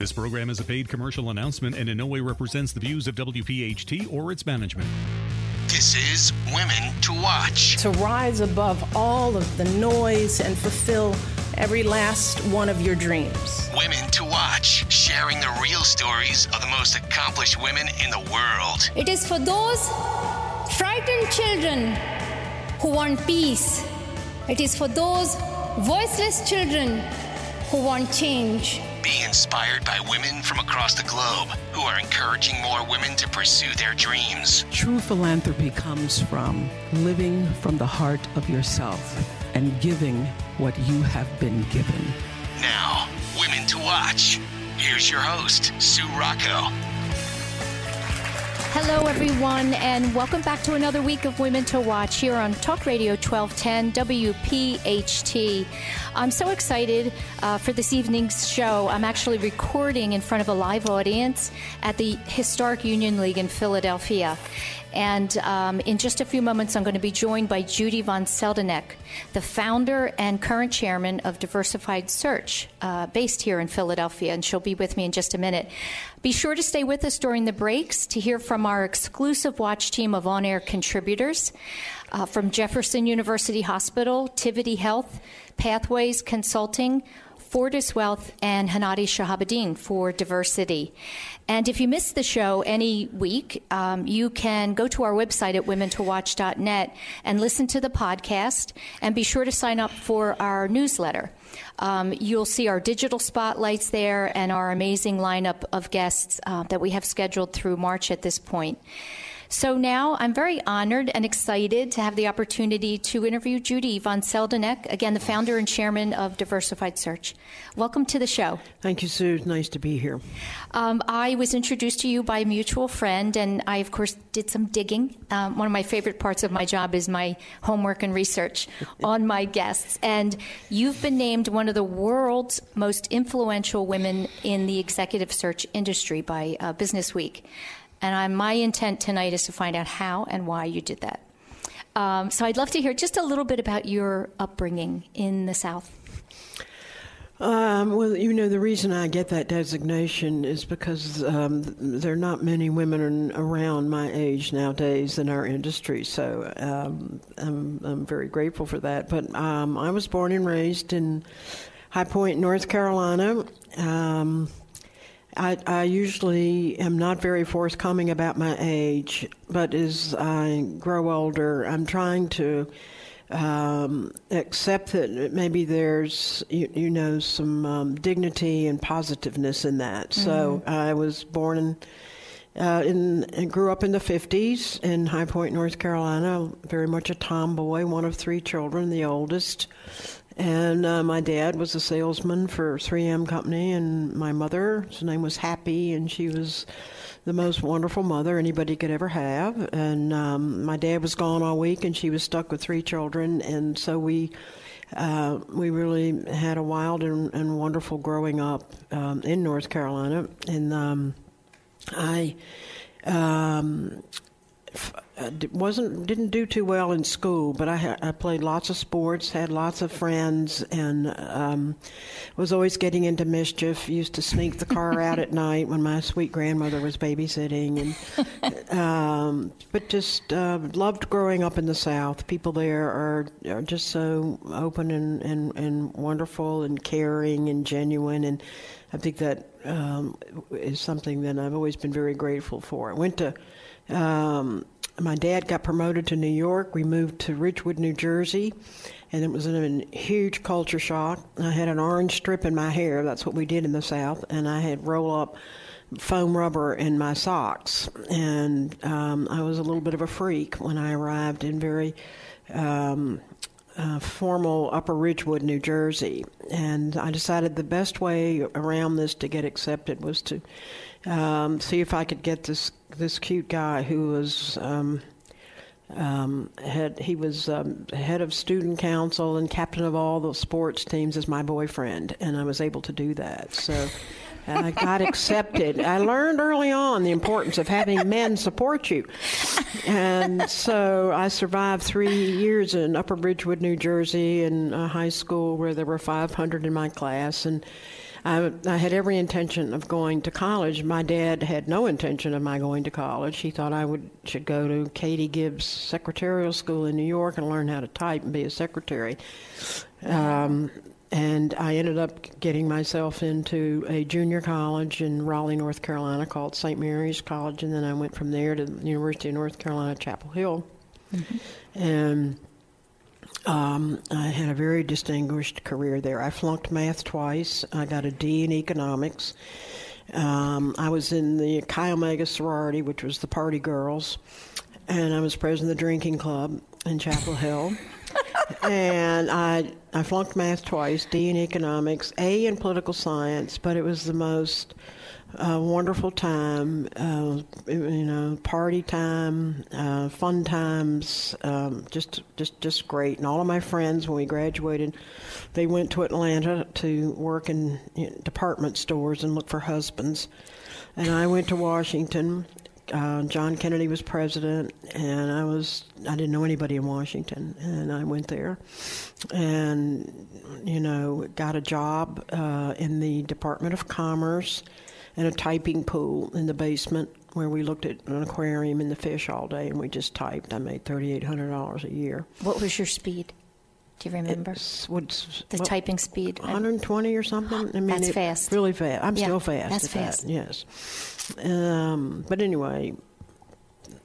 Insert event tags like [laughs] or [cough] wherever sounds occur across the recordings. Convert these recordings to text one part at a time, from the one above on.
This program is a paid commercial announcement and in no way represents the views of WPHT or its management. This is Women to Watch. To rise above all of the noise and fulfill every last one of your dreams. Women to Watch, sharing the real stories of the most accomplished women in the world. It is for those frightened children who want peace. It is for those voiceless children who want change. Be inspired by women from across the globe who are encouraging more women to pursue their dreams. True philanthropy comes from living from the heart of yourself and giving what you have been given. Now, Women to Watch. Here's your host, Sue Rocco. Hello, everyone, and welcome back to another week of Women to Watch here on Talk Radio 1210 WPHT. I'm so excited uh, for this evening's show. I'm actually recording in front of a live audience at the Historic Union League in Philadelphia. And um, in just a few moments, I'm going to be joined by Judy von Seldeneck, the founder and current chairman of Diversified Search, uh, based here in Philadelphia. And she'll be with me in just a minute. Be sure to stay with us during the breaks to hear from our exclusive watch team of on air contributors uh, from Jefferson University Hospital, Tivity Health, Pathways Consulting, Fortis Wealth, and Hanadi Shahabuddin for diversity. And if you miss the show any week, um, you can go to our website at womentowatch.net and listen to the podcast. And be sure to sign up for our newsletter. Um, you'll see our digital spotlights there and our amazing lineup of guests uh, that we have scheduled through March at this point. So now I'm very honored and excited to have the opportunity to interview Judy von Seldeneck, again, the founder and chairman of Diversified Search. Welcome to the show. Thank you, Sue. It's nice to be here. Um, I was introduced to you by a mutual friend, and I, of course, did some digging. Um, one of my favorite parts of my job is my homework and research [laughs] on my guests. And you've been named one of the world's most influential women in the executive search industry by uh, Business Week. And I, my intent tonight is to find out how and why you did that. Um, so I'd love to hear just a little bit about your upbringing in the South. Um, well, you know, the reason I get that designation is because um, there are not many women around my age nowadays in our industry. So um, I'm, I'm very grateful for that. But um, I was born and raised in High Point, North Carolina. Um, I, I, usually am not very forthcoming about my age, but as I grow older, I'm trying to um, accept that maybe there's, you, you know, some um, dignity and positiveness in that. Mm-hmm. So I was born in, uh, in, and grew up in the 50s in High Point, North Carolina, very much a tomboy, one of three children, the oldest. And uh, my dad was a salesman for 3M Company, and my mother, her name was Happy, and she was the most wonderful mother anybody could ever have. And um, my dad was gone all week, and she was stuck with three children, and so we. Uh, we really had a wild and, and wonderful growing up um, in North Carolina, and um, I um, uh, wasn't didn't do too well in school, but I, I played lots of sports, had lots of friends, and um, was always getting into mischief. Used to sneak the car out at [laughs] night when my sweet grandmother was babysitting, and [laughs] um, but just uh, loved growing up in the South. People there are are just so open and, and, and wonderful and caring and genuine, and I think that um, is something that I've always been very grateful for. I went to, um, my dad got promoted to New York. We moved to Ridgewood, New Jersey, and it was a huge culture shock. I had an orange strip in my hair. That's what we did in the South, and I had roll up foam rubber in my socks. And um, I was a little bit of a freak when I arrived in very um, uh, formal Upper Ridgewood, New Jersey. And I decided the best way around this to get accepted was to um, see if I could get this this cute guy who was. Um, um, had he was um, head of student council and captain of all the sports teams as my boyfriend, and I was able to do that. So I got accepted. I learned early on the importance of having men support you. And so I survived three years in Upper Ridgewood, New Jersey, in a high school where there were 500 in my class. And I, I, had every intention of going to college. My dad had no intention of my going to college. He thought I would should go to Katie Gibbs Secretarial School in New York and learn how to type and be a secretary. Um, and I ended up getting myself into a junior college in Raleigh, North Carolina, called St. Mary's College, and then I went from there to the University of North Carolina, Chapel Hill, mm-hmm. and um, I had a very distinguished career there. I flunked math twice. I got a D in economics. Um, I was in the Chi Omega sorority, which was the party girls, and I was president of the drinking club in Chapel Hill [laughs] and I I flunked math twice, D in economics, A in political science, but it was the most uh, wonderful time. Uh, you know, party time, uh, fun times, um, just just just great. And all of my friends, when we graduated, they went to Atlanta to work in you know, department stores and look for husbands. And I went to Washington uh, John Kennedy was president, and I was I didn't know anybody in Washington, and I went there, and you know got a job uh, in the Department of Commerce, and a typing pool in the basement where we looked at an aquarium and the fish all day, and we just typed. I made thirty eight hundred dollars a year. What was your speed? Do you remember? What's, the typing speed? 120 or something. I mean, that's it, fast. Really fast. I'm yeah, still fast. That's fast. That, yes. Um, but anyway,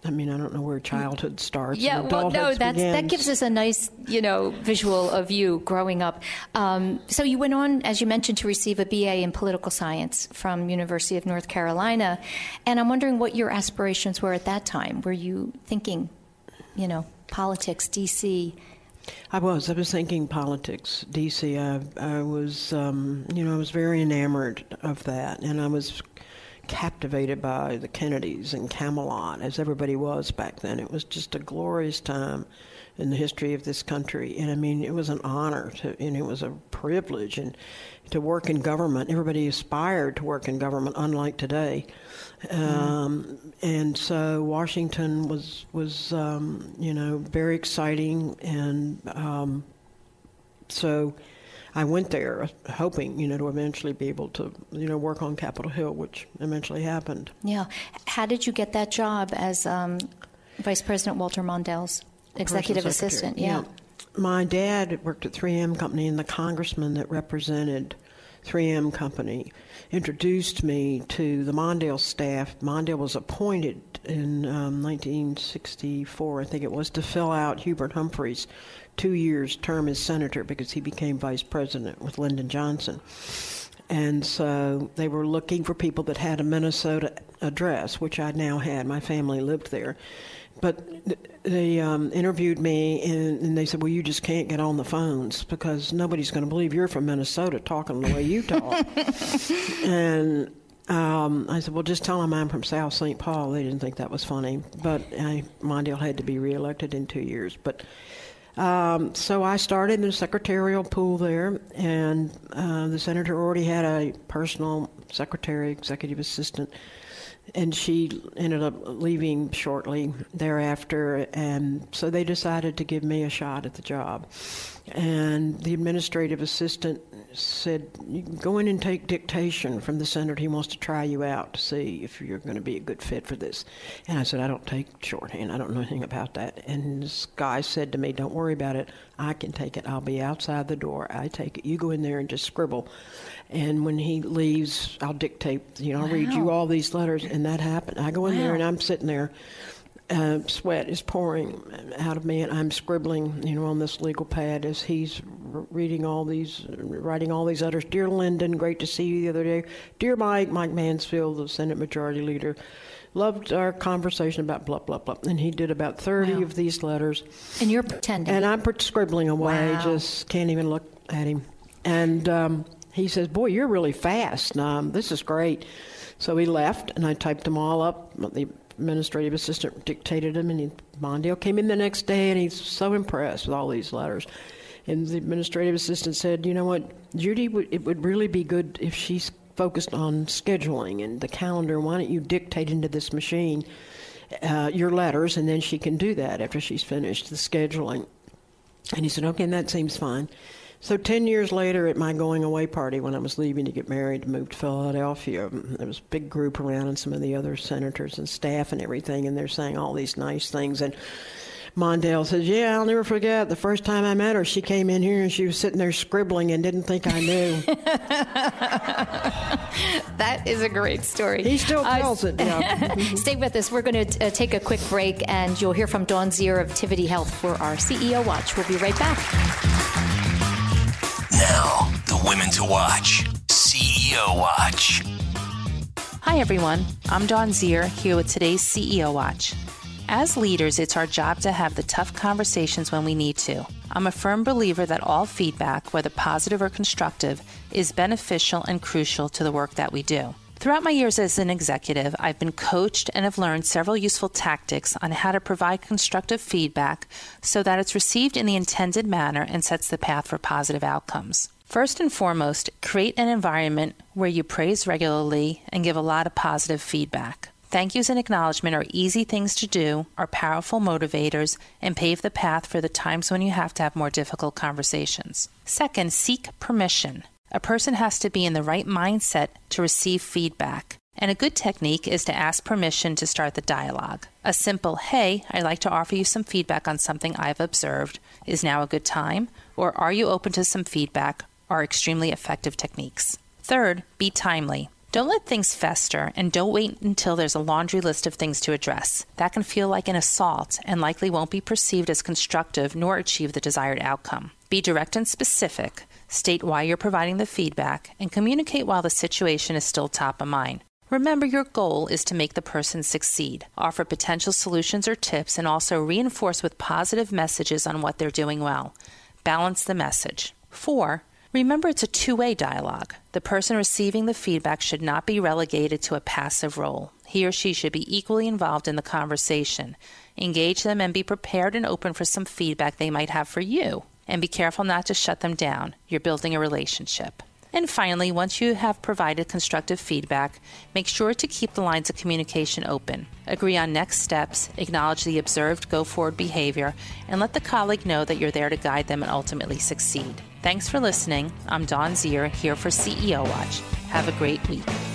I mean, I don't know where childhood starts. Yeah, well, no, that's, that gives us a nice, you know, visual of you growing up. Um, so you went on, as you mentioned, to receive a BA in political science from University of North Carolina, and I'm wondering what your aspirations were at that time. Were you thinking, you know, politics, DC? I was. I was thinking politics, DC. I, I was, um, you know, I was very enamored of that, and I was captivated by the Kennedys and Camelot, as everybody was back then. It was just a glorious time in the history of this country, and I mean, it was an honor to, and it was a privilege, and to work in government. Everybody aspired to work in government, unlike today. Um, and so Washington was was um, you know very exciting, and um, so I went there hoping, you know, to eventually be able to, you know, work on Capitol Hill, which eventually happened. Yeah. How did you get that job as um, Vice President Walter Mondale's executive assistant? Yeah. yeah. My dad worked at 3M Company, and the congressman that represented 3M Company introduced me to the Mondale staff. Mondale was appointed in um, 1964, I think it was, to fill out Hubert Humphrey's two years term as senator because he became vice president with Lyndon Johnson. And so they were looking for people that had a Minnesota address, which I now had. My family lived there. But they um, interviewed me and, and, they said, Well, you just can't get on the phones because nobody's going to believe you're from Minnesota talking the way you talk. [laughs] and um, I said, Well, just tell them I'm from South St. Paul. They didn't think that was funny. But I, my deal had to be reelected in two years. But um, so I started in the secretarial pool there, and uh, the senator already had a personal secretary, executive assistant, and she ended up leaving shortly thereafter, and so they decided to give me a shot at the job. And the administrative assistant said, go in and take dictation from the senator. He wants to try you out to see if you're going to be a good fit for this. And I said, I don't take shorthand. I don't know anything about that. And this guy said to me, Don't worry about it. I can take it. I'll be outside the door. I take it. You go in there and just scribble. And when he leaves, I'll dictate. You know, I'll wow. read you all these letters, and that happened. I go in wow. there and I'm sitting there. Uh, sweat is pouring out of me, and I'm scribbling, you know, on this legal pad as he's reading all these, writing all these letters. Dear Lyndon, great to see you the other day. Dear Mike, Mike Mansfield, the Senate Majority Leader, loved our conversation about blah blah blah. And he did about thirty wow. of these letters. And you're pretending. And I'm scribbling away. Wow. Just can't even look at him. And um, he says, "Boy, you're really fast. Um, this is great." So he left, and I typed them all up. The administrative assistant dictated them, and he, Mondale came in the next day, and he's so impressed with all these letters. And the administrative assistant said, "You know what, Judy? it would really be good if she's focused on scheduling and the calendar. Why don't you dictate into this machine uh, your letters, and then she can do that after she's finished the scheduling?" And he said, "Okay, and that seems fine." So 10 years later, at my going away party, when I was leaving to get married and move to Philadelphia, there was a big group around and some of the other senators and staff and everything, and they're saying all these nice things. And Mondale says, Yeah, I'll never forget the first time I met her. She came in here and she was sitting there scribbling and didn't think I knew. [laughs] that is a great story. He still tells uh, it, yeah. [laughs] Stay with us. We're going to uh, take a quick break and you'll hear from Dawn Zier of Tivity Health for our CEO Watch. We'll be right back. Now, the Women to Watch CEO Watch. Hi, everyone. I'm Dawn Zier here with today's CEO Watch. As leaders, it's our job to have the tough conversations when we need to. I'm a firm believer that all feedback, whether positive or constructive, is beneficial and crucial to the work that we do. Throughout my years as an executive, I've been coached and have learned several useful tactics on how to provide constructive feedback so that it's received in the intended manner and sets the path for positive outcomes. First and foremost, create an environment where you praise regularly and give a lot of positive feedback. Thank yous and acknowledgement are easy things to do, are powerful motivators, and pave the path for the times when you have to have more difficult conversations. Second, seek permission. A person has to be in the right mindset to receive feedback. And a good technique is to ask permission to start the dialogue. A simple, hey, I'd like to offer you some feedback on something I've observed. Is now a good time? Or are you open to some feedback? are extremely effective techniques. Third, be timely. Don't let things fester and don't wait until there's a laundry list of things to address. That can feel like an assault and likely won't be perceived as constructive nor achieve the desired outcome. Be direct and specific. State why you're providing the feedback and communicate while the situation is still top of mind. Remember, your goal is to make the person succeed. Offer potential solutions or tips and also reinforce with positive messages on what they're doing well. Balance the message. Four, remember it's a two way dialogue. The person receiving the feedback should not be relegated to a passive role. He or she should be equally involved in the conversation. Engage them and be prepared and open for some feedback they might have for you and be careful not to shut them down. You're building a relationship. And finally, once you have provided constructive feedback, make sure to keep the lines of communication open. Agree on next steps, acknowledge the observed go forward behavior, and let the colleague know that you're there to guide them and ultimately succeed. Thanks for listening. I'm Dawn Zier here for CEO Watch. Have a great week.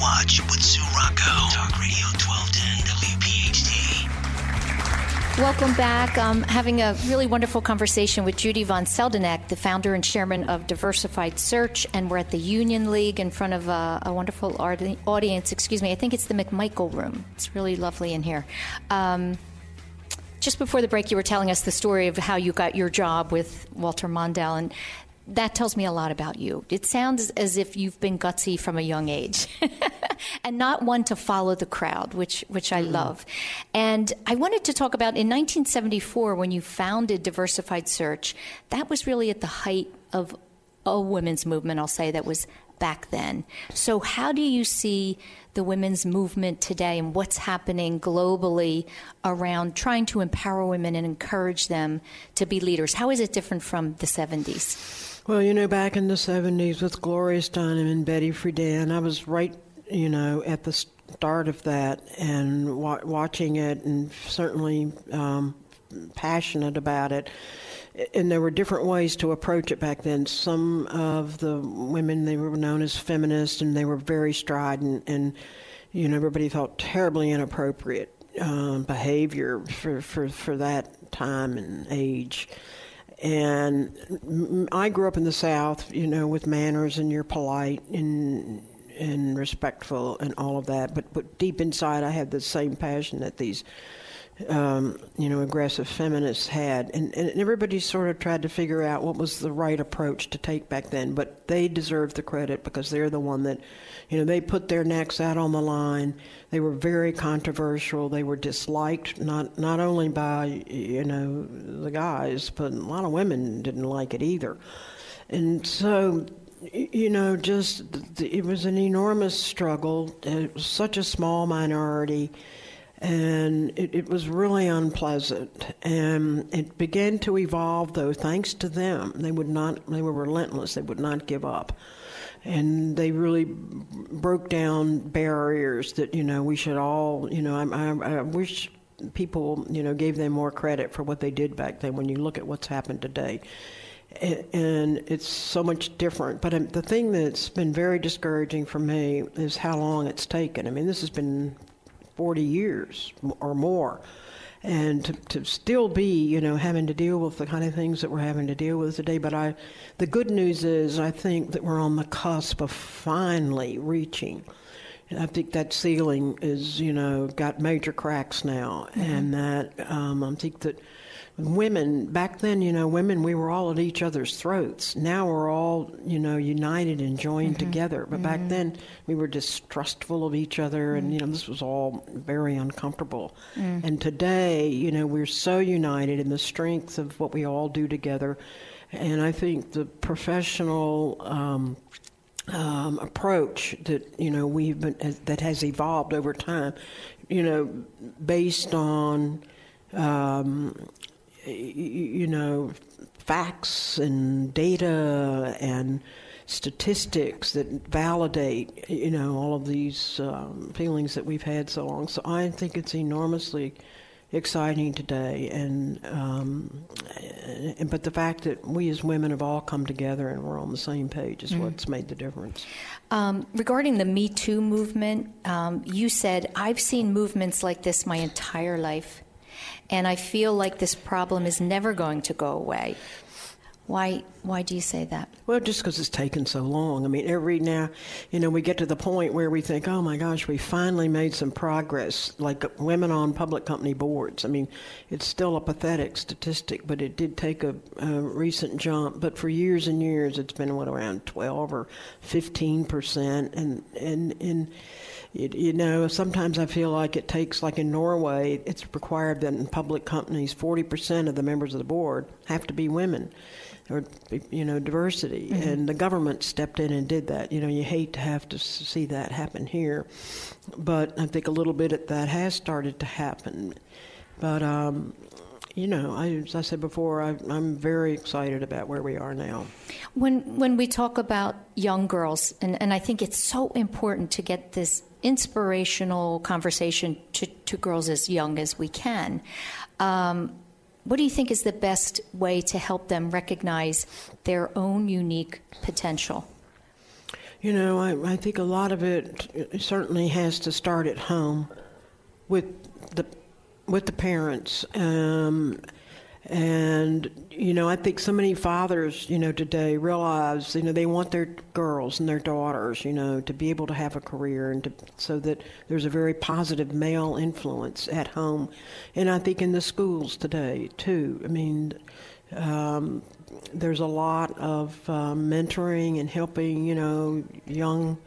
Watch with Sue Rocco. Talk Radio 1210 WPHT. Welcome back. I'm having a really wonderful conversation with Judy von Seldeneck, the founder and chairman of Diversified Search, and we're at the Union League in front of a, a wonderful audience. Excuse me, I think it's the McMichael Room. It's really lovely in here. Um, just before the break, you were telling us the story of how you got your job with Walter Mondale, and that tells me a lot about you. It sounds as if you've been gutsy from a young age [laughs] and not one to follow the crowd, which, which I mm. love. And I wanted to talk about in 1974 when you founded Diversified Search, that was really at the height of a women's movement, I'll say, that was back then. So, how do you see the women's movement today and what's happening globally around trying to empower women and encourage them to be leaders? How is it different from the 70s? Well, you know, back in the 70s with Gloria Steinem and Betty Friedan, I was right, you know, at the start of that and wa- watching it and certainly um, passionate about it and there were different ways to approach it back then. Some of the women they were known as feminists, and they were very strident, and you know everybody felt terribly inappropriate um, behavior for, for for that time and age. And I grew up in the South, you know, with manners, and you're polite and and respectful and all of that. But but deep inside, I had the same passion that these um, you know, aggressive feminists had. And, and everybody sort of tried to figure out what was the right approach to take back then. But they deserve the credit because they're the one that, you know, they put their necks out on the line. They were very controversial. They were disliked not not only by you know the guys, but a lot of women didn't like it either. And so you know, just it was an enormous struggle. It was such a small minority and it, it, was really unpleasant. And it began to evolve, though, thanks to them. They would not, they were relentless. They would not give up, and they really broke down barriers that you know we should all, you know, I, I, I wish people, you know, gave them more credit for what they did back then. When you look at what's happened today. And it's so much different. But um, the thing that's been very discouraging for me is how long it's taken. I mean, this has been 40 years or more. And to, to still be, you know, having to deal with the kind of things that we're having to deal with today. But I, the good news is, I think that we're on the cusp of finally reaching and I think that ceiling is, you know, got major cracks now, mm-hmm. and that um, I think that women back then, you know, women we were all at each other's throats. Now we're all, you know, united and joined mm-hmm. together. But mm-hmm. back then we were distrustful of each other, and mm. you know, this was all very uncomfortable. Mm. And today, you know, we're so united in the strength of what we all do together. And I think the professional um, um, approach that you know we've been that has evolved over time, you know, based on um, you know, facts and data and statistics that validate, you know, all of these um, feelings that we've had so long. So I think it's enormously exciting today, and um, and but the fact that we as women have all come together and we're on the same page is mm. what's made the difference. Um, regarding the Me Too movement, um, you said I've seen movements like this my entire life and I feel like this problem is never going to go away. Why, why do you say that? Well, just because it's taken so long. I mean, every now, you know, we get to the point where we think, oh my gosh, we finally made some progress, like women on public company boards. I mean, it's still a pathetic statistic, but it did take a, a recent jump. But for years and years, it's been, what, around 12 or 15 percent. And, and, and, it, you know, sometimes I feel like it takes, like in Norway, it's required that in public companies, 40% of the members of the board have to be women or you know diversity mm-hmm. and the government stepped in and did that you know you hate to have to see that happen here but i think a little bit of that has started to happen but um, you know, I, as I said before, I, am very excited about where we are now. When when we talk about young girls, and, and I think it's so important to get this inspirational conversation to, to girls as young as we can. Um, what do you think is the best way to help them recognize their own unique potential? You know, I, I think a lot of it certainly has to start at home with the with the parents. Um, and, you know, I think so many fathers, you know, today realize, you know, they want their girls and their daughters, you know, to be able to have a career and to, so that there's a very positive male influence at home. And I think in the schools today, too. I mean, um, there's a lot of uh, mentoring and helping, you know, young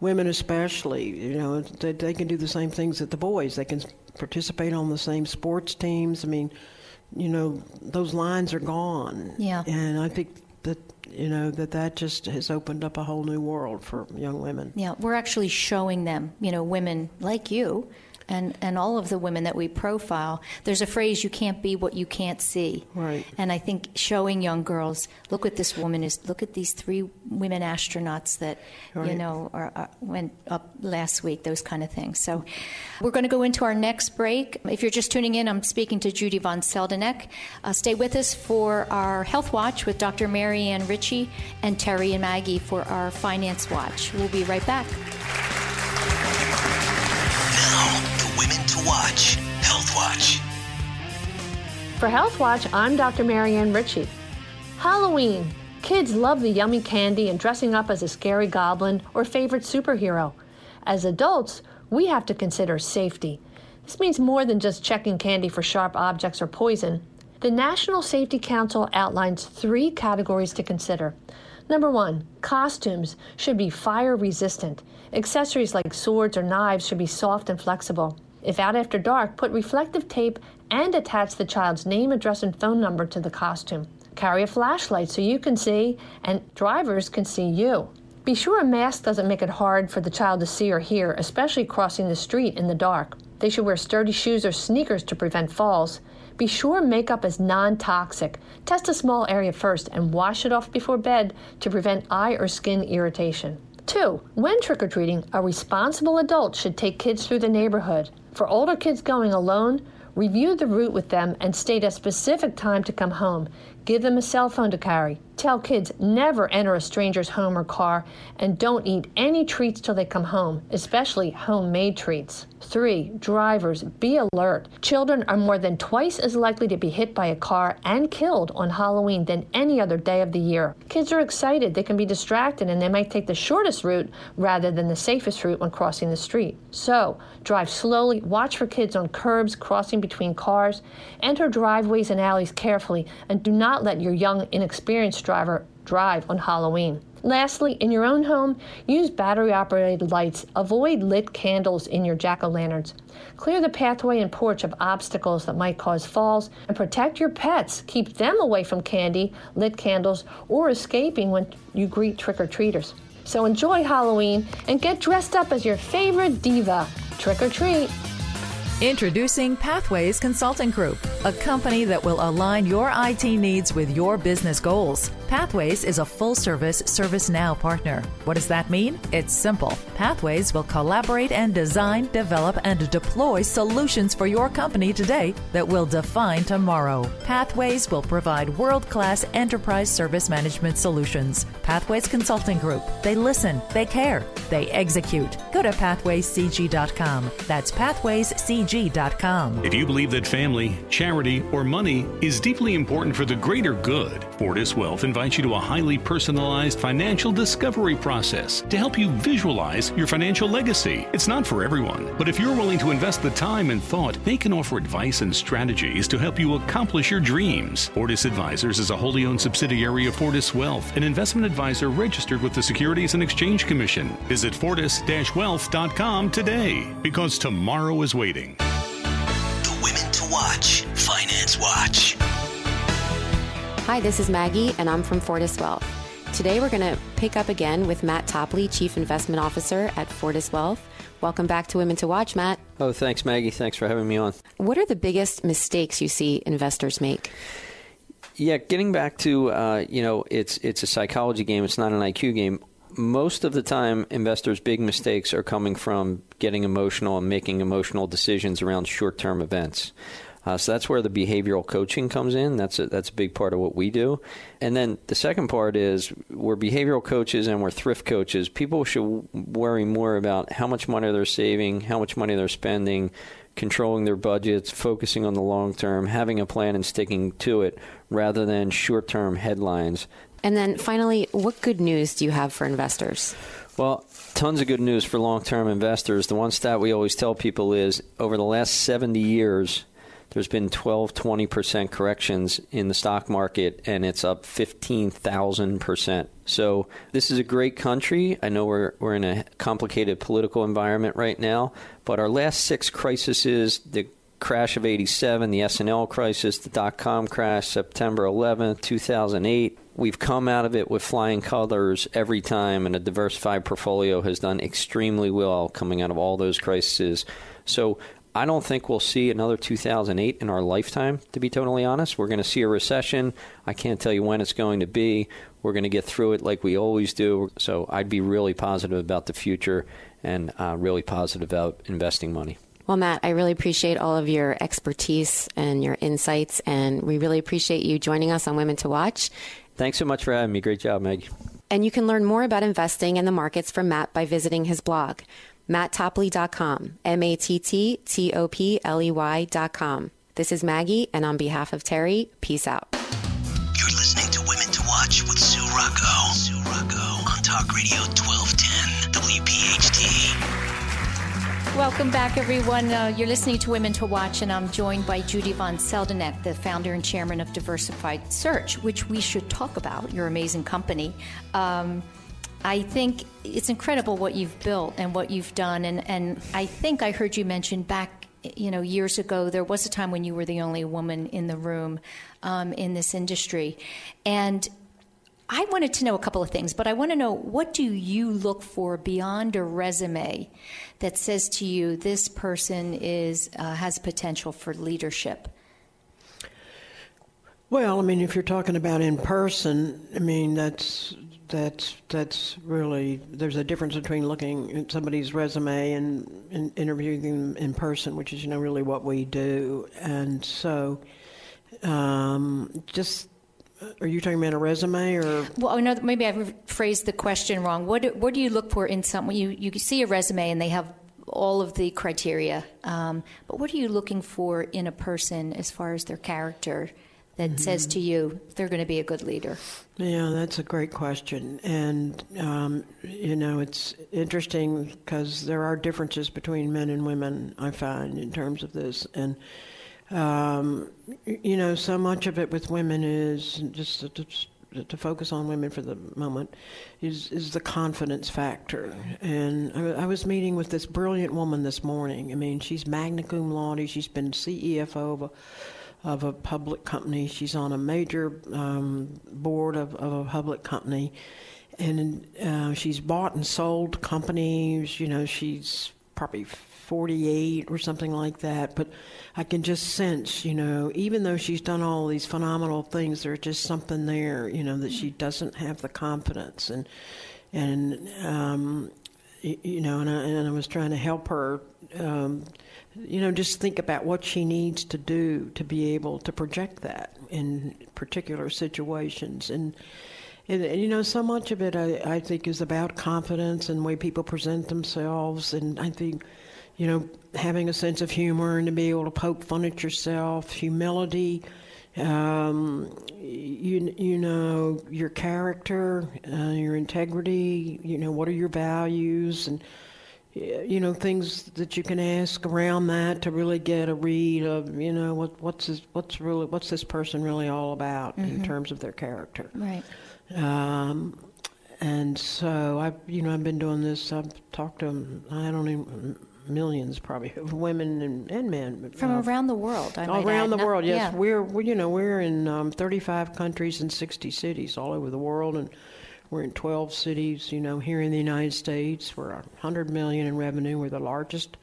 women especially. You know, they, they can do the same things that the boys. They can participate on the same sports teams. I mean, you know, those lines are gone. Yeah. And I think that you know that that just has opened up a whole new world for young women. Yeah, we're actually showing them, you know, women like you and, and all of the women that we profile, there's a phrase you can't be what you can't see. Right. And I think showing young girls, look what this woman is, look at these three women astronauts that, right. you know, are, are, went up last week, those kind of things. So we're going to go into our next break. If you're just tuning in, I'm speaking to Judy von Seldeneck. Uh, stay with us for our Health Watch with Dr. Marianne Ritchie and Terry and Maggie for our Finance Watch. We'll be right back. Watch, Health Watch. For Health Watch, I'm Dr. Marianne Ritchie. Halloween. Kids love the yummy candy and dressing up as a scary goblin or favorite superhero. As adults, we have to consider safety. This means more than just checking candy for sharp objects or poison. The National Safety Council outlines three categories to consider. Number one, costumes should be fire resistant. Accessories like swords or knives should be soft and flexible. If out after dark, put reflective tape and attach the child's name, address, and phone number to the costume. Carry a flashlight so you can see and drivers can see you. Be sure a mask doesn't make it hard for the child to see or hear, especially crossing the street in the dark. They should wear sturdy shoes or sneakers to prevent falls. Be sure makeup is non toxic. Test a small area first and wash it off before bed to prevent eye or skin irritation. Two, when trick or treating, a responsible adult should take kids through the neighborhood. For older kids going alone, review the route with them and state a specific time to come home. Give them a cell phone to carry. Tell kids never enter a stranger's home or car and don't eat any treats till they come home, especially homemade treats. Three, drivers, be alert. Children are more than twice as likely to be hit by a car and killed on Halloween than any other day of the year. Kids are excited, they can be distracted, and they might take the shortest route rather than the safest route when crossing the street. So, drive slowly, watch for kids on curbs crossing between cars, enter driveways and alleys carefully, and do not let your young, inexperienced driver drive on Halloween. Lastly, in your own home, use battery operated lights. Avoid lit candles in your jack o' lanterns. Clear the pathway and porch of obstacles that might cause falls and protect your pets. Keep them away from candy, lit candles, or escaping when you greet trick or treaters. So enjoy Halloween and get dressed up as your favorite diva. Trick or treat. Introducing Pathways Consulting Group, a company that will align your IT needs with your business goals. Pathways is a full service ServiceNow partner. What does that mean? It's simple. Pathways will collaborate and design, develop, and deploy solutions for your company today that will define tomorrow. Pathways will provide world class enterprise service management solutions. Pathways Consulting Group. They listen, they care, they execute. Go to pathwayscg.com. That's pathwayscg.com. If you believe that family, charity, or money is deeply important for the greater good, Fortis Wealth invites you to a highly personalized financial discovery process to help you visualize your financial legacy. It's not for everyone, but if you're willing to invest the time and thought, they can offer advice and strategies to help you accomplish your dreams. Fortis Advisors is a wholly owned subsidiary of Fortis Wealth, an investment advisor registered with the Securities and Exchange Commission. Visit fortis-wealth.com today because tomorrow is waiting. The Women to Watch Finance Watch. Hi, this is Maggie, and I'm from Fortis Wealth. Today we're going to pick up again with Matt Topley, Chief Investment Officer at Fortis Wealth. Welcome back to Women to Watch, Matt. Oh, thanks, Maggie. Thanks for having me on. What are the biggest mistakes you see investors make? Yeah, getting back to uh, you know, it's it's a psychology game. It's not an IQ game. Most of the time, investors' big mistakes are coming from getting emotional and making emotional decisions around short-term events. Uh, so that's where the behavioral coaching comes in. That's a, that's a big part of what we do. And then the second part is we're behavioral coaches and we're thrift coaches. People should worry more about how much money they're saving, how much money they're spending, controlling their budgets, focusing on the long term, having a plan and sticking to it rather than short term headlines. And then finally, what good news do you have for investors? Well, tons of good news for long term investors. The one stat we always tell people is over the last 70 years, there's been 12, 20% corrections in the stock market, and it's up 15,000%. So this is a great country. I know we're, we're in a complicated political environment right now, but our last six crises, the crash of 87, the S&L crisis, the dot-com crash, September 11th, 2008. We've come out of it with flying colors every time, and a diversified portfolio has done extremely well coming out of all those crises. So I don't think we'll see another 2008 in our lifetime, to be totally honest. We're going to see a recession. I can't tell you when it's going to be. We're going to get through it like we always do. So I'd be really positive about the future and uh, really positive about investing money. Well, Matt, I really appreciate all of your expertise and your insights, and we really appreciate you joining us on Women to Watch. Thanks so much for having me. Great job, Meg. And you can learn more about investing in the markets from Matt by visiting his blog, matttopley.com, M A T T T O P L E Y.com. This is Maggie, and on behalf of Terry, peace out. You're listening to Women to Watch with Sue Rocco. Sue Rocco on Talk Radio 1210 WPHT. Welcome back, everyone. Uh, you're listening to Women to Watch, and I'm joined by Judy von Seldeneck, the founder and chairman of Diversified Search, which we should talk about, your amazing company. Um, I think it's incredible what you've built and what you've done, and, and I think I heard you mention back you know, years ago, there was a time when you were the only woman in the room um, in this industry. And I wanted to know a couple of things, but I want to know what do you look for beyond a resume that says to you this person is uh, has potential for leadership? Well, I mean, if you're talking about in person, I mean that's that's that's really there's a difference between looking at somebody's resume and, and interviewing them in person, which is you know really what we do, and so um, just are you talking about a resume or? Well, maybe I phrased the question wrong. What what do you look for in someone? You you see a resume and they have all of the criteria, um, but what are you looking for in a person as far as their character that mm-hmm. says to you they're going to be a good leader? Yeah, that's a great question, and um, you know it's interesting because there are differences between men and women. I find in terms of this and. Um, you know, so much of it with women is just to, to, focus on women for the moment is is the confidence factor. And I, I, was meeting with this brilliant woman this morning. I mean, she's magna cum laude. She's been CEO of a of a public company. She's on a major um, board of, of a public company, and uh, she's bought and sold companies. You know, she's probably 48 or something like that. But I can just sense, you know, even though she's done all these phenomenal things, there's just something there, you know, that she doesn't have the confidence. And, and um, you know, and I, and I was trying to help her, um, you know, just think about what she needs to do to be able to project that in particular situations. And, and, and, you know, so much of it, I, I think, is about confidence and way people present themselves. And I think you know, having a sense of humor and to be able to poke fun at yourself, humility, um, you you know your character, uh, your integrity. You know what are your values and you know things that you can ask around that to really get a read of you know what what's this, what's really what's this person really all about mm-hmm. in terms of their character. Right. Um, and so I've you know I've been doing this. I've talked to I don't even millions probably of women and, and men from uh, around the world. I all around the world. Yes, yeah. we're, we you know we're in um, 35 countries and 60 cities all over the world, and we're in 12 cities. You know, here in the United States, we're 100 million in revenue. We're the largest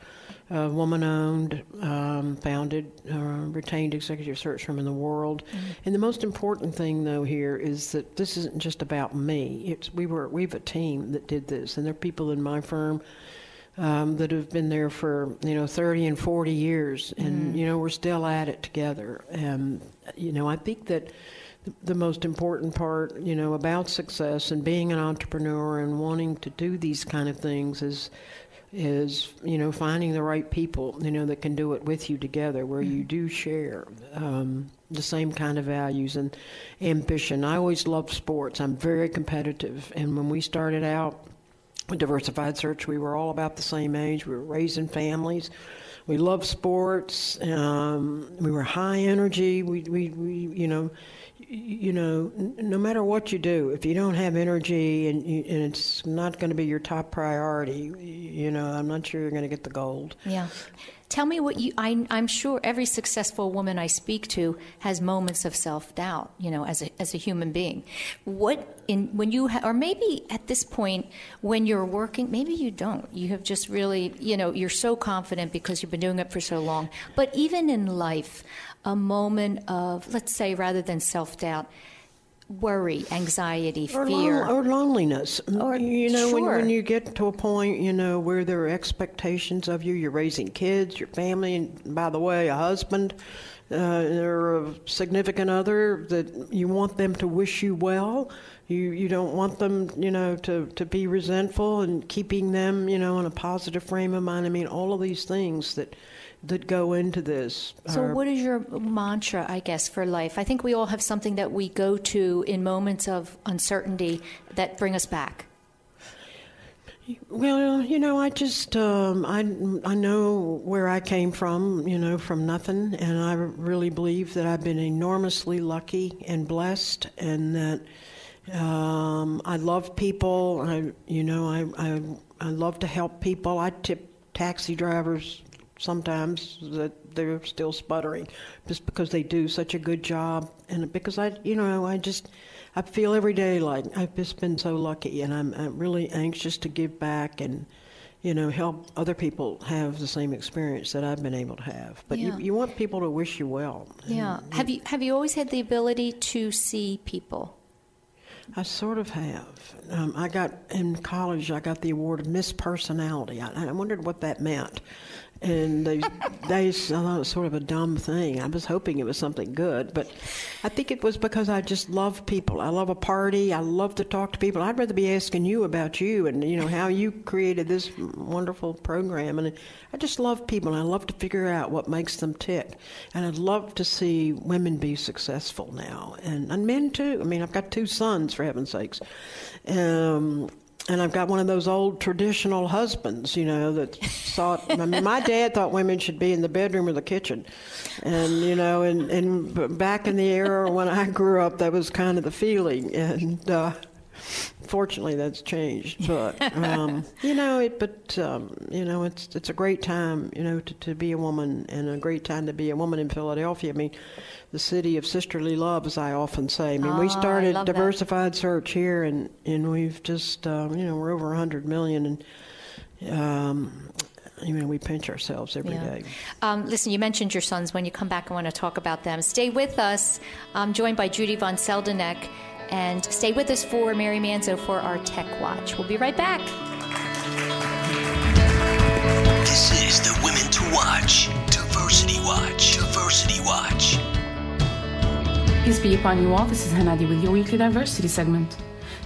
uh, woman-owned, um, founded, uh, retained executive search firm in the world. Mm-hmm. And the most important thing, though, here is that this isn't just about me. It's we were we have a team that did this, and there are people in my firm um, that have been there for you know 30 and 40 years, and mm. you know we're still at it together. And you know I think that the most important part, you know, about success and being an entrepreneur and wanting to do these kind of things is is you know finding the right people you know that can do it with you together where you mm. do share um, the same kind of values and ambition. I always loved sports. I'm very competitive. And when we started out with diversified search we were all about the same age. We were raising families. We loved sports. Um, we were high energy. We, we, we you know you know no matter what you do if you don't have energy and, you, and it's not going to be your top priority you know i'm not sure you're going to get the gold. Yeah Tell me what you. I, am sure every successful woman I speak to has moments of self doubt. You know, as a as a human being, what in when you ha, or maybe at this point when you're working, maybe you don't. You have just really, you know, you're so confident because you've been doing it for so long. But even in life, a moment of let's say rather than self doubt worry, anxiety, or fear, or loneliness. Or, you know, sure. when, when you get to a point, you know, where there are expectations of you, you're raising kids, your family, and by the way, a husband. Uh, or a significant other that you want them to wish you well. You you don't want them, you know, to, to be resentful and keeping them, you know, in a positive frame of mind. I mean, all of these things that that go into this. So, what is your mantra, I guess, for life? I think we all have something that we go to in moments of uncertainty that bring us back. Well, you know, I just um, I I know where I came from, you know, from nothing, and I really believe that I've been enormously lucky and blessed, and that um, I love people. I you know I, I I love to help people. I tip taxi drivers sometimes that they're still sputtering just because they do such a good job and because I you know I just I feel every day like I've just been so lucky and I'm, I'm really anxious to give back and you know help other people have the same experience that I've been able to have but Yeah. you, you want people to wish you well Yeah. Have you have you always had the ability to see people? I sort of have. Um, I got in college. I got the award of Miss Personality. I, I wondered what that meant, and they, they thought it was sort of a dumb thing. I was hoping it was something good, but I think it was because I just love people. I love a party. I love to talk to people. I'd rather be asking you about you and you know how you created this wonderful program, and I just love people. and I love to figure out what makes them tick, and I'd love to see women be successful now, and and men too. I mean, I've got two sons for heaven's sakes. Um, and I've got one of those old traditional husbands, you know, that thought. I mean, my dad thought women should be in the bedroom or the kitchen, and you know, and and back in the era when I grew up, that was kind of the feeling, and uh, fortunately, that's changed. But [laughs] um, you know, it. But um, you know, it's it's a great time, you know, to, to be a woman, and a great time to be a woman in Philadelphia. I mean, the city of sisterly love, as I often say. I mean, Oh, we started love that. diversified search here, and and we've just uh, you know we're over hundred million, and um, you know we pinch ourselves every day. Yeah. Um, listen, you mentioned your sons. When you come back, I want to talk about them. Stay with us. I'm joined by Judy von Seldeneck. And stay with us for Mary Manzo for our Tech Watch. We'll be right back. This is the Women to Watch, Diversity Watch, Diversity Watch. Peace be upon you all. This is Hanadi with your weekly diversity segment.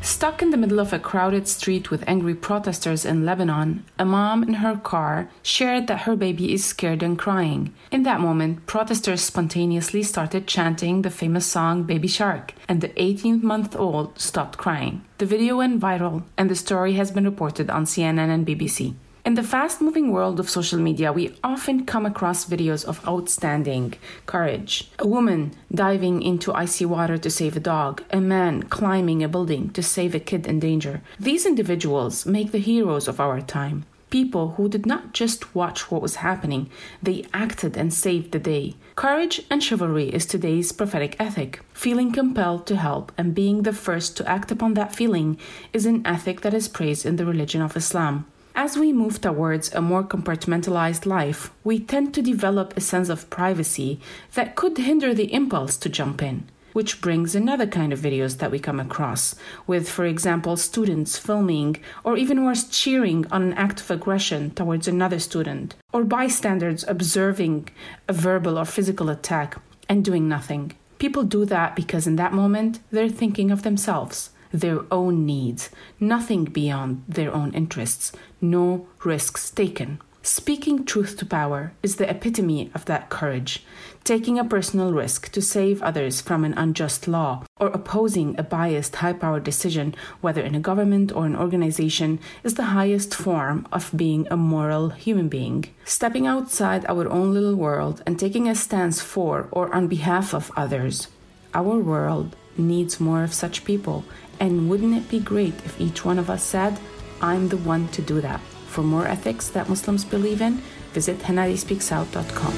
Stuck in the middle of a crowded street with angry protesters in Lebanon, a mom in her car shared that her baby is scared and crying. In that moment, protesters spontaneously started chanting the famous song Baby Shark, and the 18 month old stopped crying. The video went viral, and the story has been reported on CNN and BBC. In the fast moving world of social media, we often come across videos of outstanding courage. A woman diving into icy water to save a dog, a man climbing a building to save a kid in danger. These individuals make the heroes of our time. People who did not just watch what was happening, they acted and saved the day. Courage and chivalry is today's prophetic ethic. Feeling compelled to help and being the first to act upon that feeling is an ethic that is praised in the religion of Islam. As we move towards a more compartmentalized life, we tend to develop a sense of privacy that could hinder the impulse to jump in. Which brings another kind of videos that we come across, with, for example, students filming or even worse, cheering on an act of aggression towards another student, or bystanders observing a verbal or physical attack and doing nothing. People do that because in that moment they're thinking of themselves their own needs, nothing beyond their own interests, no risks taken. Speaking truth to power is the epitome of that courage. Taking a personal risk to save others from an unjust law or opposing a biased, high powered decision, whether in a government or an organization, is the highest form of being a moral human being. Stepping outside our own little world and taking a stance for or on behalf of others. Our world needs more of such people, and wouldn't it be great if each one of us said, I'm the one to do that? For more ethics that Muslims believe in, Visit hanadispeaksout.com.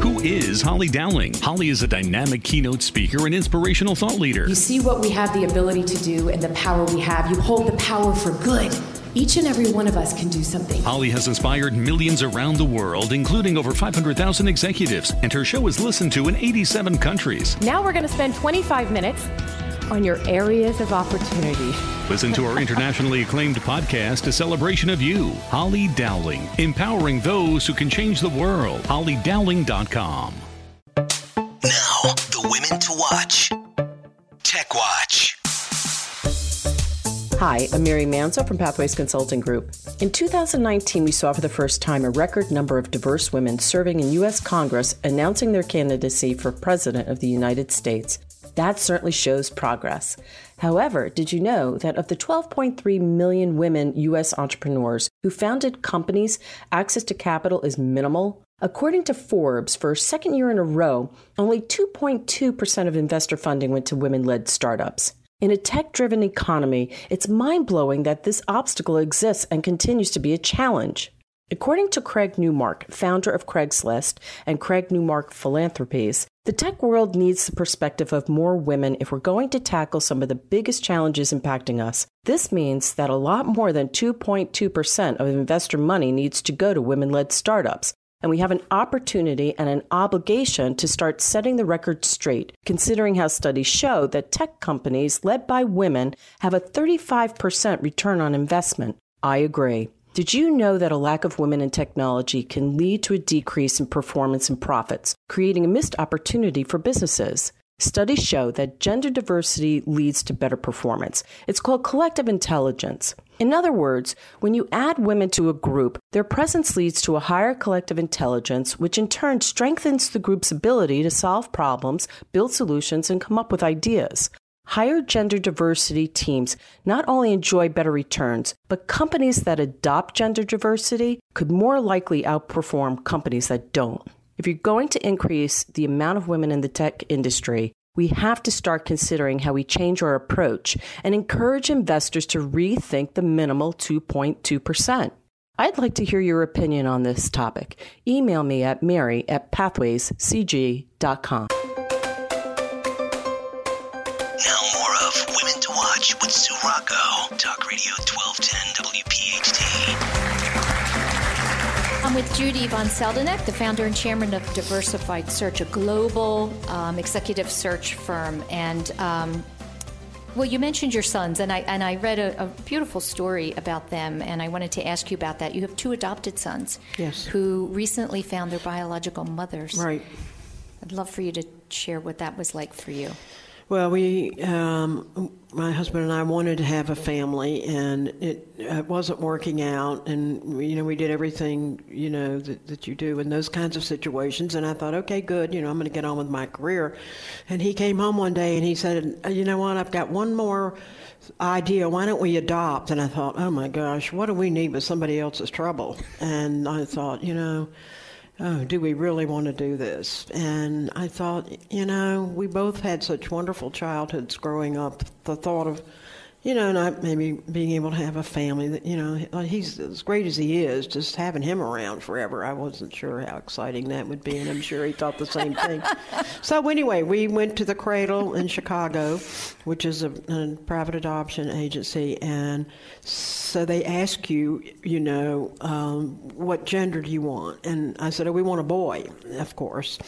Who is Holly Dowling? Holly is a dynamic keynote speaker and inspirational thought leader. You see what we have the ability to do and the power we have. You hold the power for good. Each and every one of us can do something. Holly has inspired millions around the world, including over 500,000 executives, and her show is listened to in 87 countries. Now we're going to spend 25 minutes on your areas of opportunity. Listen to our internationally acclaimed podcast, A Celebration of You, Holly Dowling, empowering those who can change the world. HollyDowling.com. Now, the women to watch. Tech Watch. Hi, I'm Mary Manzo from Pathways Consulting Group. In 2019, we saw for the first time a record number of diverse women serving in U.S. Congress announcing their candidacy for President of the United States. That certainly shows progress. However, did you know that of the 12.3 million women U.S. entrepreneurs who founded companies, access to capital is minimal? According to Forbes, for a second year in a row, only 2.2% of investor funding went to women led startups. In a tech driven economy, it's mind blowing that this obstacle exists and continues to be a challenge. According to Craig Newmark, founder of Craigslist and Craig Newmark Philanthropies, the tech world needs the perspective of more women if we're going to tackle some of the biggest challenges impacting us. This means that a lot more than 2.2% of investor money needs to go to women led startups. And we have an opportunity and an obligation to start setting the record straight, considering how studies show that tech companies led by women have a 35% return on investment. I agree. Did you know that a lack of women in technology can lead to a decrease in performance and profits, creating a missed opportunity for businesses? Studies show that gender diversity leads to better performance. It's called collective intelligence. In other words, when you add women to a group, their presence leads to a higher collective intelligence, which in turn strengthens the group's ability to solve problems, build solutions, and come up with ideas. Higher gender diversity teams not only enjoy better returns, but companies that adopt gender diversity could more likely outperform companies that don't. If you're going to increase the amount of women in the tech industry, we have to start considering how we change our approach and encourage investors to rethink the minimal 2.2%. I'd like to hear your opinion on this topic. Email me at mary at pathwayscg.com. Rocco. Talk Radio 1210 WPHT. I'm with Judy Von Seldeneck, the founder and chairman of Diversified Search, a global um, executive search firm. And um, well, you mentioned your sons, and I and I read a, a, beautiful story about them, and I wanted to ask you about that. You have two adopted sons, yes, who recently found their biological mothers. Right. I'd love for you to share what that was like for you. Well, we, um, my husband and I wanted to have a family, and it, it, wasn't working out. And you know, we did everything you know that, that you do in those kinds of situations. And I thought, okay, good, you know, I'm going to get on with my career. And he came home one day and he said, you know what, I've got one more idea. Why don't we adopt? And I thought, oh my gosh, what do we need with somebody else's trouble? And I thought, you know oh, do we really want to do this? And I thought, you know, we both had such wonderful childhoods growing up. The thought of you know, not maybe being able to have a family that, you know, he's as great as he is, just having him around forever. I wasn't sure how exciting that would be, and I'm sure he thought the same thing. [laughs] so, anyway, we went to the Cradle in Chicago, which is a, a private adoption agency, and so they ask you, you know, um, what gender do you want? And I said, oh, we want a boy, of course.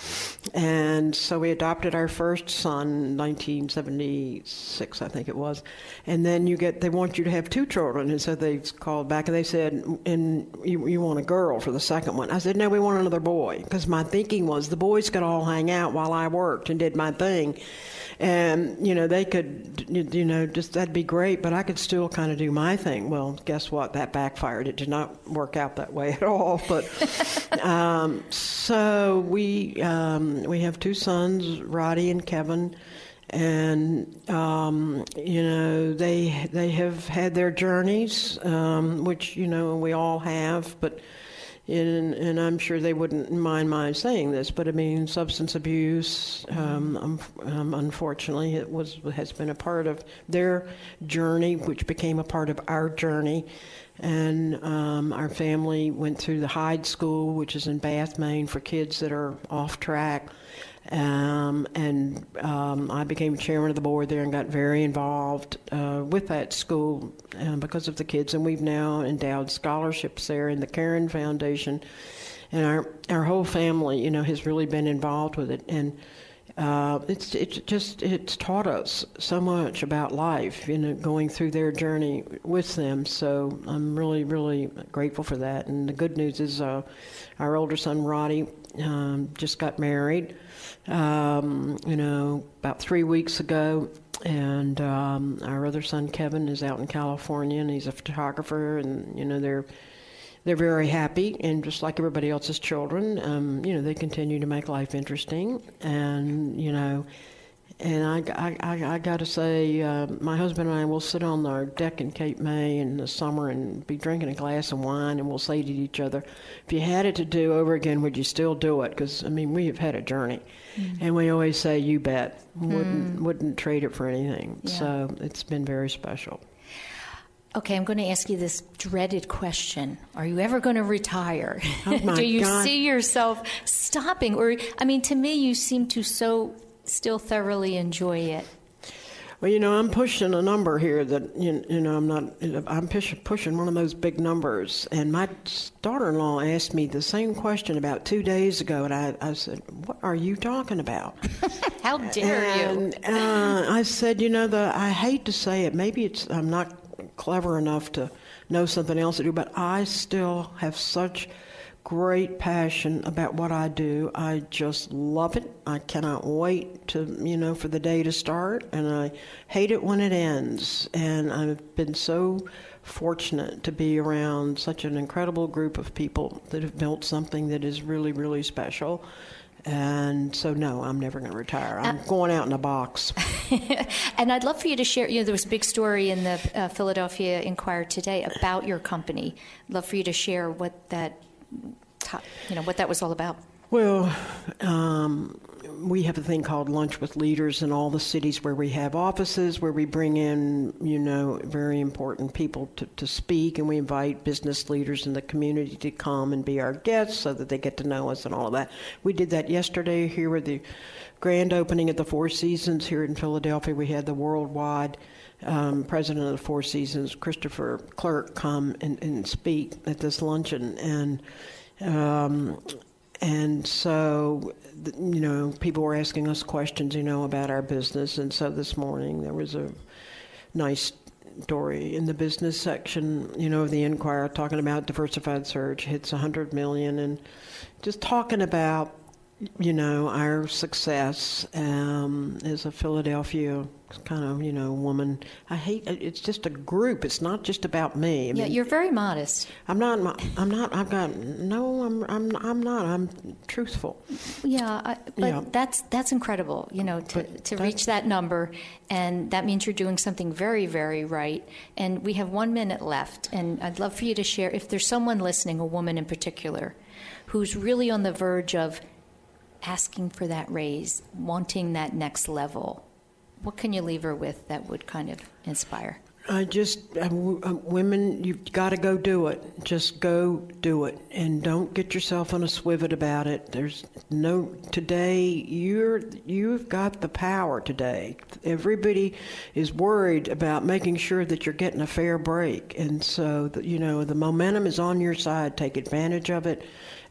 And so we adopted our first son, in 1976, I think it was. And then you get they want you to have two children, and so they called back and they said, "And you, you want a girl for the second one?" I said, "No, we want another boy," because my thinking was the boys could all hang out while I worked and did my thing, and you know they could, you know, just that'd be great, but I could still kind of do my thing. Well, guess what? That backfired. It did not work out that way at all. But [laughs] um, so we um, we have two sons, Roddy and Kevin and um, you know they they have had their journeys, um, which you know we all have, but. In, and I'm sure they wouldn't mind my saying this, but I mean, substance abuse, um, um, um, unfortunately, it was has been a part of their journey, which became a part of our journey. And um, our family went through the Hyde School, which is in Bath, Maine, for kids that are off track. Um, and um, I became chairman of the board there and got very involved uh, with that school uh, because of the kids. And we've now endowed scholarships there in the Karen Foundation. And our, our whole family, you know, has really been involved with it. And uh, it's it's just it's taught us so much about life, you know, going through their journey with them. So I'm really really grateful for that. And the good news is, uh, our older son Roddy um, just got married, um, you know, about three weeks ago. And um, our other son Kevin is out in California, and he's a photographer, and you know they're they're very happy, and just like everybody else's children, um, you know, they continue to make life interesting. And, you know, and I, I, I got to say, uh, my husband and I will sit on our deck in Cape May in the summer and be drinking a glass of wine, and we'll say to each other, if you had it to do over again, would you still do it? Because, I mean, we have had a journey. Mm. And we always say, you bet. Wouldn't, mm. wouldn't trade it for anything. Yeah. So it's been very special. Okay, I'm going to ask you this dreaded question. Are you ever going to retire? Oh [laughs] Do you God. see yourself stopping? Or, I mean, to me, you seem to so still thoroughly enjoy it. Well, you know, I'm pushing a number here that you, you know I'm not. I'm push, pushing one of those big numbers, and my daughter-in-law asked me the same question about two days ago, and I, I said, "What are you talking about?" [laughs] How dare and, you? uh, I said, "You know, the I hate to say it. Maybe it's I'm not clever enough to know something else to do, but I still have such great passion about what I do. I just love it. I cannot wait to, you know, for the day to start, and I hate it when it ends. And I've been so fortunate to be around such an incredible group of people that have built something that is really, really special. And so, no, I'm never going to retire. I'm uh, going out in a box. [laughs] [laughs] and I'd love for you to share. You know, there was a big story in the uh, Philadelphia Inquirer today about your company. I'd love for you to share what that, you know, what that was all about. Well, um, we have a thing called Lunch with Leaders in all the cities where we have offices, where we bring in, you know, very important people to, to speak, and we invite business leaders in the community to come and be our guests so that they get to know us and all of that. We did that yesterday here with the grand opening at the Four Seasons here in Philadelphia. We had the worldwide um, president of the Four Seasons, Christopher Clerc, come and, and speak at this luncheon, and um, and so you know people were asking us questions you know about our business and so this morning there was a nice story in the business section you know of the inquirer talking about diversified search hits 100 million and just talking about you know, our success um, as a Philadelphia kind of, you know, woman. I hate it's just a group. It's not just about me. I yeah, you're very modest. I'm not. I'm not. I've got no. I'm. I'm. I'm not. I'm truthful. Yeah, I, but yeah. that's that's incredible. You know, to to reach that number, and that means you're doing something very, very right. And we have one minute left, and I'd love for you to share if there's someone listening, a woman in particular, who's really on the verge of asking for that raise, wanting that next level, what can you leave her with that would kind of inspire? I just, uh, women, you've got to go do it. Just go do it, and don't get yourself on a swivet about it. There's no today. You're you've got the power today. Everybody is worried about making sure that you're getting a fair break, and so you know the momentum is on your side. Take advantage of it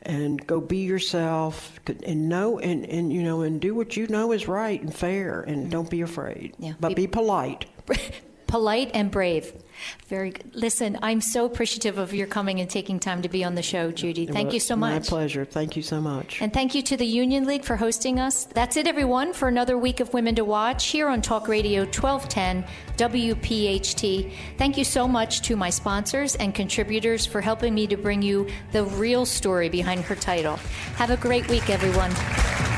and go be yourself and know and, and you know and do what you know is right and fair and mm-hmm. don't be afraid. Yeah. but be, be polite [laughs] polite and brave very good. Listen, I'm so appreciative of your coming and taking time to be on the show, Judy. Thank well, you so much. My pleasure. Thank you so much. And thank you to the Union League for hosting us. That's it, everyone, for another week of Women to Watch here on Talk Radio 1210 WPHT. Thank you so much to my sponsors and contributors for helping me to bring you the real story behind her title. Have a great week, everyone.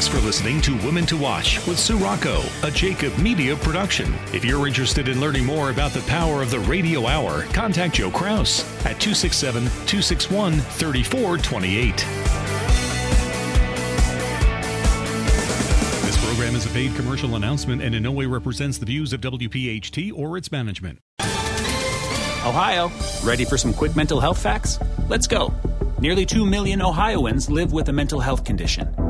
Thanks for listening to Women to Watch with Sue Rocco, a Jacob Media production. If you're interested in learning more about the power of the radio hour, contact Joe Kraus at 267 261 3428. This program is a paid commercial announcement and in no way represents the views of WPHT or its management. Ohio, ready for some quick mental health facts? Let's go. Nearly 2 million Ohioans live with a mental health condition.